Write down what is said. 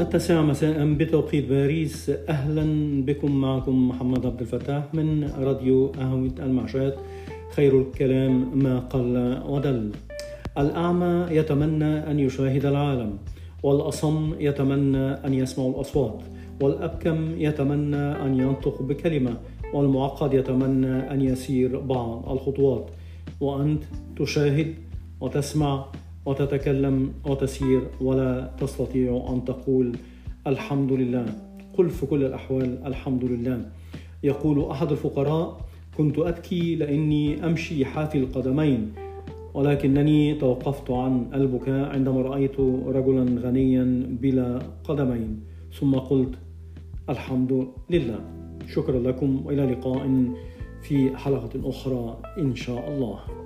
التاسعة مساء بتوقيت باريس. أهلا بكم معكم محمد عبد الفتاح من راديو قهوة المعشات. خير الكلام ما قل ودل. الأعمى يتمنى أن يشاهد العالم والأصم يتمنى أن يسمع الأصوات والأبكم يتمنى أن ينطق بكلمة والمعقد يتمنى أن يسير بعض الخطوات. وأنت تشاهد وتسمع وتتكلم وتسير ولا تستطيع أن تقول الحمد لله. قل في كل الأحوال الحمد لله. يقول أحد الفقراء كنت أبكي لأني أمشي حافي القدمين ولكنني توقفت عن البكاء عندما رأيت رجلا غنيا بلا قدمين. ثم قلت الحمد لله. شكرا لكم. وإلى لقاء في حلقة أخرى إن شاء الله.